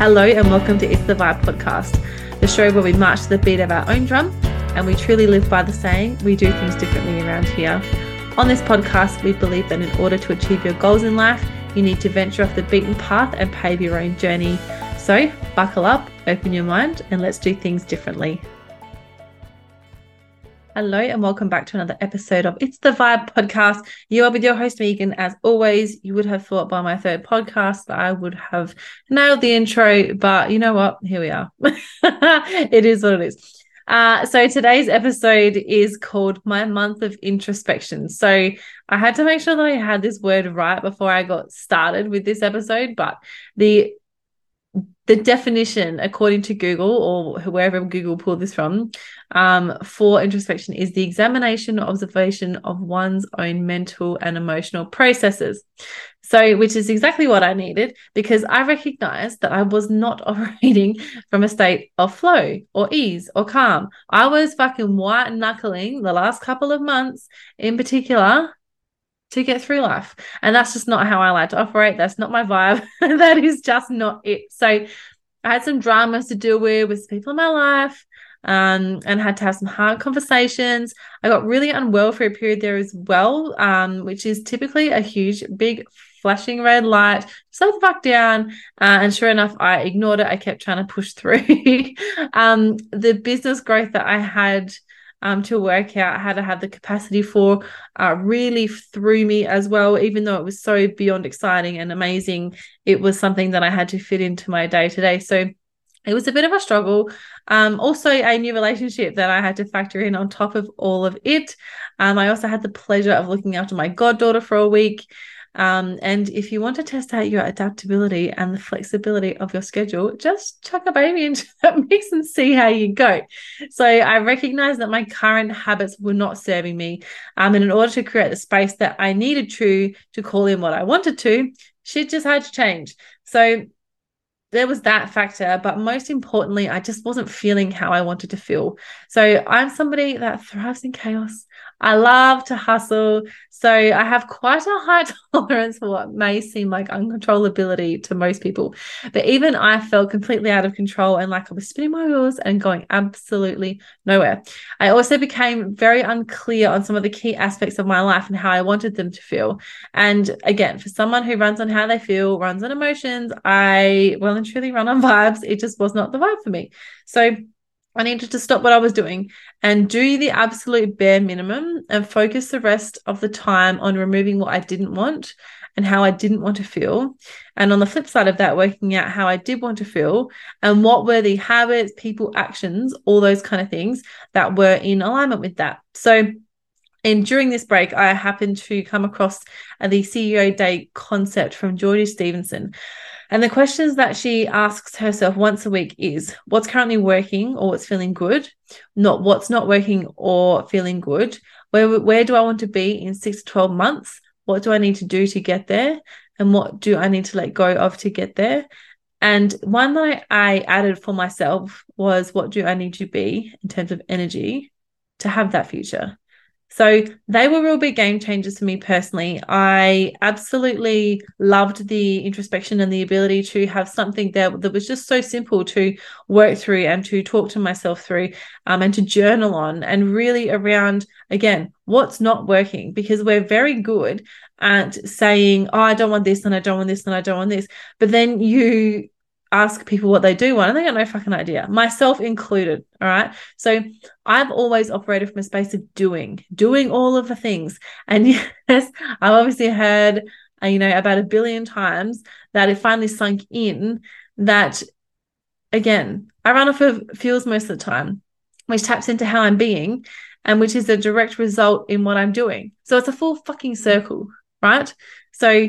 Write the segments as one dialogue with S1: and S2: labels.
S1: Hello, and welcome to It's the Vibe podcast, the show where we march to the beat of our own drum and we truly live by the saying, we do things differently around here. On this podcast, we believe that in order to achieve your goals in life, you need to venture off the beaten path and pave your own journey. So, buckle up, open your mind, and let's do things differently. Hello, and welcome back to another episode of It's the Vibe podcast. You are with your host, Megan. As always, you would have thought by my third podcast that I would have nailed the intro, but you know what? Here we are. it is what it is. Uh, so today's episode is called My Month of Introspection. So I had to make sure that I had this word right before I got started with this episode, but the the definition, according to Google or wherever Google pulled this from, um, for introspection is the examination or observation of one's own mental and emotional processes. So, which is exactly what I needed because I recognized that I was not operating from a state of flow or ease or calm. I was fucking white knuckling the last couple of months in particular to get through life. And that's just not how I like to operate. That's not my vibe. that is just not it. So I had some dramas to deal with with people in my life um, and had to have some hard conversations. I got really unwell for a period there as well, um, which is typically a huge, big flashing red light. Slow the fuck down. Uh, and sure enough, I ignored it. I kept trying to push through. um, the business growth that I had um, to work out how to have the capacity for uh, really threw me as well. Even though it was so beyond exciting and amazing, it was something that I had to fit into my day to day. So it was a bit of a struggle. Um, also, a new relationship that I had to factor in on top of all of it. Um, I also had the pleasure of looking after my goddaughter for a week. Um, and if you want to test out your adaptability and the flexibility of your schedule, just chuck a baby into that mix and see how you go. So I recognize that my current habits were not serving me. Um, and in order to create the space that I needed to to call in what I wanted to, shit just had to change. So there was that factor, but most importantly, I just wasn't feeling how I wanted to feel. So I'm somebody that thrives in chaos. I love to hustle. So I have quite a high tolerance for what may seem like uncontrollability to most people. But even I felt completely out of control and like I was spinning my wheels and going absolutely nowhere. I also became very unclear on some of the key aspects of my life and how I wanted them to feel. And again, for someone who runs on how they feel, runs on emotions, I well and truly run on vibes. It just was not the vibe for me. So I needed to stop what I was doing and do the absolute bare minimum and focus the rest of the time on removing what I didn't want and how I didn't want to feel. And on the flip side of that, working out how I did want to feel and what were the habits, people, actions, all those kind of things that were in alignment with that. So, and during this break, I happened to come across the CEO Day concept from Georgie Stevenson. And the questions that she asks herself once a week is what's currently working or what's feeling good, not what's not working or feeling good. Where, where do I want to be in six to 12 months? What do I need to do to get there? And what do I need to let go of to get there? And one that I, I added for myself was what do I need to be in terms of energy to have that future? So they were real big game changers for me personally. I absolutely loved the introspection and the ability to have something that, that was just so simple to work through and to talk to myself through um, and to journal on and really around, again, what's not working because we're very good at saying, oh, I don't want this and I don't want this and I don't want this. But then you ask people what they do want and they got no fucking idea myself included all right? So i've always operated from a space of doing doing all of the things. And yes i've obviously heard uh, you know about a billion times that it finally sunk in that again i run off of fuels most of the time which taps into how i'm being and which is a direct result in what i'm doing. So it's a full fucking circle right? So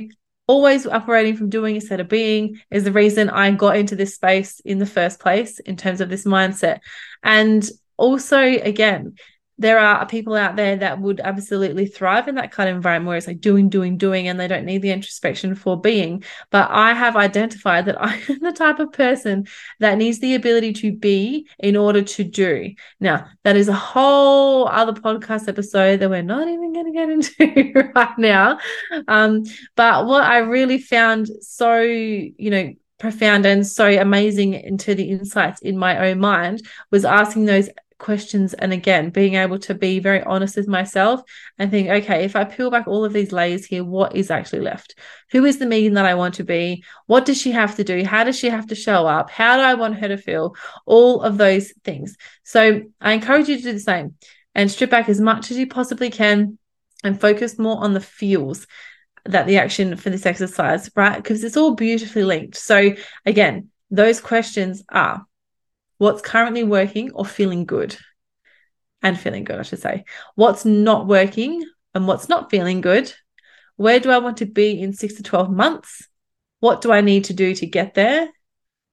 S1: always operating from doing instead of being is the reason I got into this space in the first place in terms of this mindset. And also, again, there are people out there that would absolutely thrive in that kind of environment where it's like doing, doing, doing, and they don't need the introspection for being. But I have identified that I am the type of person that needs the ability to be in order to do. Now, that is a whole other podcast episode that we're not even going to get into right now. Um, but what I really found so, you know, profound and so amazing into the insights in my own mind was asking those questions and again being able to be very honest with myself and think okay if i peel back all of these layers here what is actually left? Who is the Megan that i want to be? What does she have to do? How does she have to show up? How do i want her to feel? All of those things. So i encourage you to do the same and strip back as much as you possibly can and focus more on the feels that the action for this exercise right? Because it's all beautifully linked. So again those questions are what's currently working or feeling good and feeling good, I should say. What's not working and what's not feeling good. Where do I want to be in six to 12 months? What do I need to do to get there?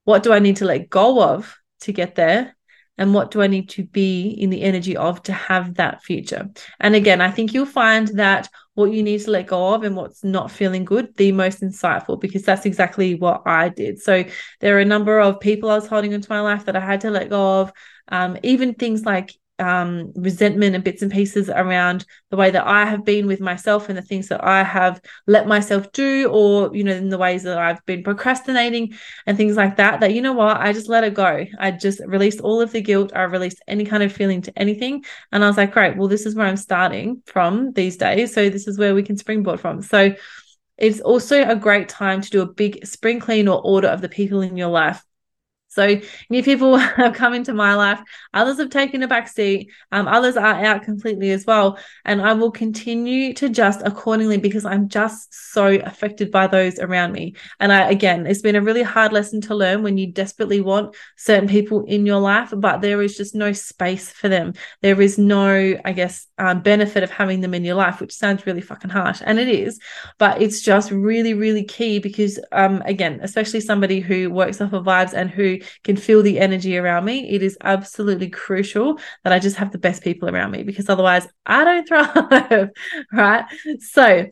S1: What do I need to let go of to get there? And what do I need to be in the energy of to have that future? And again, I think you'll find that what you need to let go of and what's not feeling good the most insightful because that's exactly what I did. So there are a number of people I was holding into my life that I had to let go of. Um, even things like um, resentment and bits and pieces around the way that I have been with myself and the things that I have let myself do, or, you know, in the ways that I've been procrastinating and things like that, that, you know what, I just let it go. I just released all of the guilt. I released any kind of feeling to anything. And I was like, great, well, this is where I'm starting from these days. So this is where we can springboard from. So it's also a great time to do a big spring clean or order of the people in your life so new people have come into my life. Others have taken a back seat. Um, others are out completely as well. And I will continue to adjust accordingly because I'm just so affected by those around me. And I, again, it's been a really hard lesson to learn when you desperately want certain people in your life, but there is just no space for them. There is no, I guess, um, benefit of having them in your life, which sounds really fucking harsh. And it is, but it's just really, really key because, um, again, especially somebody who works off of vibes and who can feel the energy around me, it is absolutely crucial that I just have the best people around me because otherwise I don't thrive. right. So,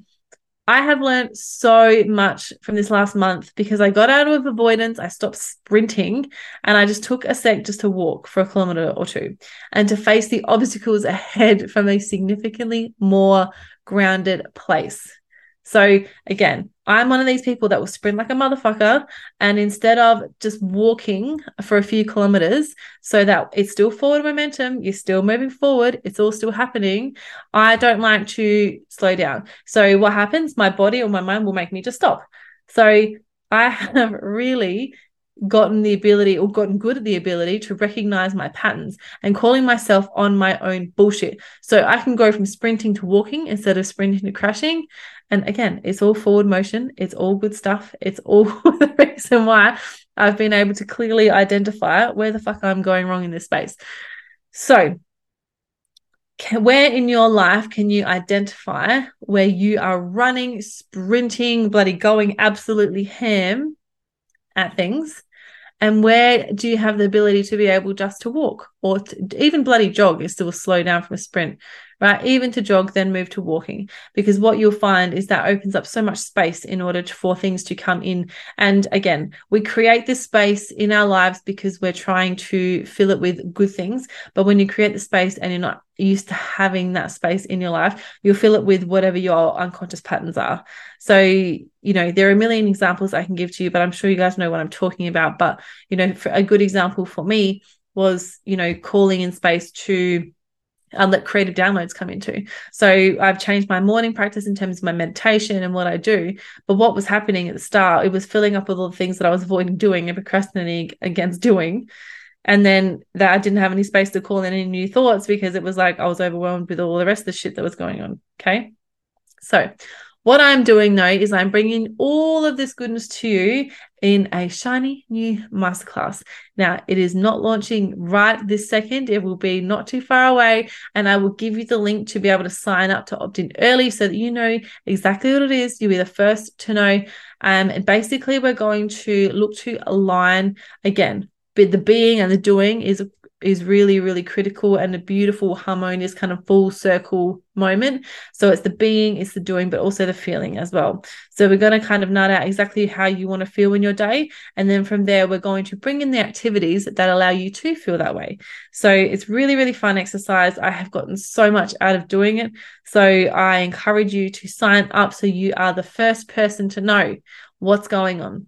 S1: I have learned so much from this last month because I got out of avoidance. I stopped sprinting and I just took a sec just to walk for a kilometer or two and to face the obstacles ahead from a significantly more grounded place. So, again, I'm one of these people that will sprint like a motherfucker. And instead of just walking for a few kilometers so that it's still forward momentum, you're still moving forward, it's all still happening, I don't like to slow down. So, what happens? My body or my mind will make me just stop. So, I have really gotten the ability or gotten good at the ability to recognize my patterns and calling myself on my own bullshit. So I can go from sprinting to walking instead of sprinting to crashing. And again, it's all forward motion. It's all good stuff. It's all the reason why I've been able to clearly identify where the fuck I'm going wrong in this space. So, can, where in your life can you identify where you are running, sprinting, bloody going absolutely ham at things and where do you have the ability to be able just to walk? Or to, even bloody jog is still slow down from a sprint, right? Even to jog, then move to walking. Because what you'll find is that opens up so much space in order to, for things to come in. And again, we create this space in our lives because we're trying to fill it with good things. But when you create the space and you're not used to having that space in your life, you'll fill it with whatever your unconscious patterns are. So, you know, there are a million examples I can give to you, but I'm sure you guys know what I'm talking about. But, you know, a good example for me was, you know, calling in space to uh, let creative downloads come into. So I've changed my morning practice in terms of my meditation and what I do. But what was happening at the start, it was filling up with all the things that I was avoiding doing and procrastinating against doing and then that I didn't have any space to call in any new thoughts because it was like I was overwhelmed with all the rest of the shit that was going on. Okay. So, what I'm doing though is I'm bringing all of this goodness to you in a shiny new masterclass. Now, it is not launching right this second. It will be not too far away. And I will give you the link to be able to sign up to opt in early so that you know exactly what it is. You'll be the first to know. Um, and basically, we're going to look to align again but the being and the doing is is really really critical and a beautiful harmonious kind of full circle moment. So it's the being it's the doing but also the feeling as well. So we're going to kind of nut out exactly how you want to feel in your day and then from there we're going to bring in the activities that allow you to feel that way. So it's really really fun exercise. I have gotten so much out of doing it. So i encourage you to sign up so you are the first person to know what's going on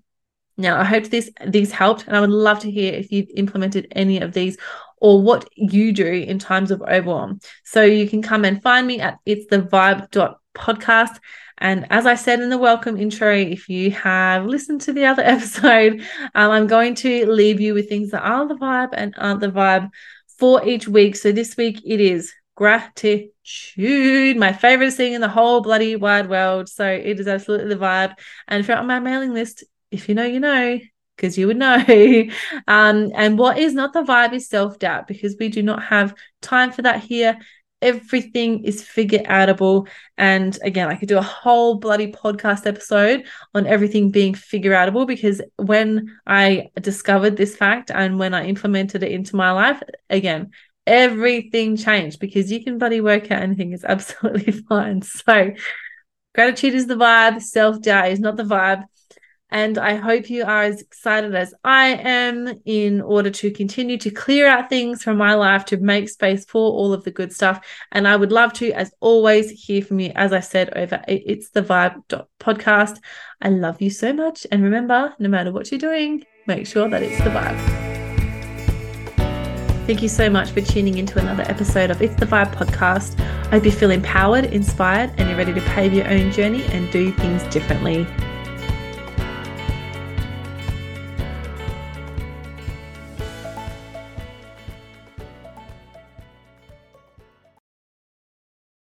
S1: Now, I hope this these helped, and I would love to hear if you've implemented any of these or what you do in times of overwhelm. So you can come and find me at it's the vibe podcast. And as I said in the welcome intro, if you have listened to the other episode, um, I'm going to leave you with things that are the vibe and aren't the vibe for each week. So this week it is gratitude, my favorite thing in the whole bloody wide world. So it is absolutely the vibe. And if you're on my mailing list, if you know, you know, because you would know. um, and what is not the vibe is self doubt because we do not have time for that here. Everything is figure outable. And again, I could do a whole bloody podcast episode on everything being figure outable because when I discovered this fact and when I implemented it into my life, again, everything changed because you can bloody work out anything. It's absolutely fine. So, gratitude is the vibe, self doubt is not the vibe. And I hope you are as excited as I am in order to continue to clear out things from my life to make space for all of the good stuff. And I would love to, as always, hear from you. As I said over It's the Vibe podcast. I love you so much. And remember, no matter what you're doing, make sure that it's the vibe. Thank you so much for tuning into another episode of It's the Vibe podcast. I hope you feel empowered, inspired, and you're ready to pave your own journey and do things differently.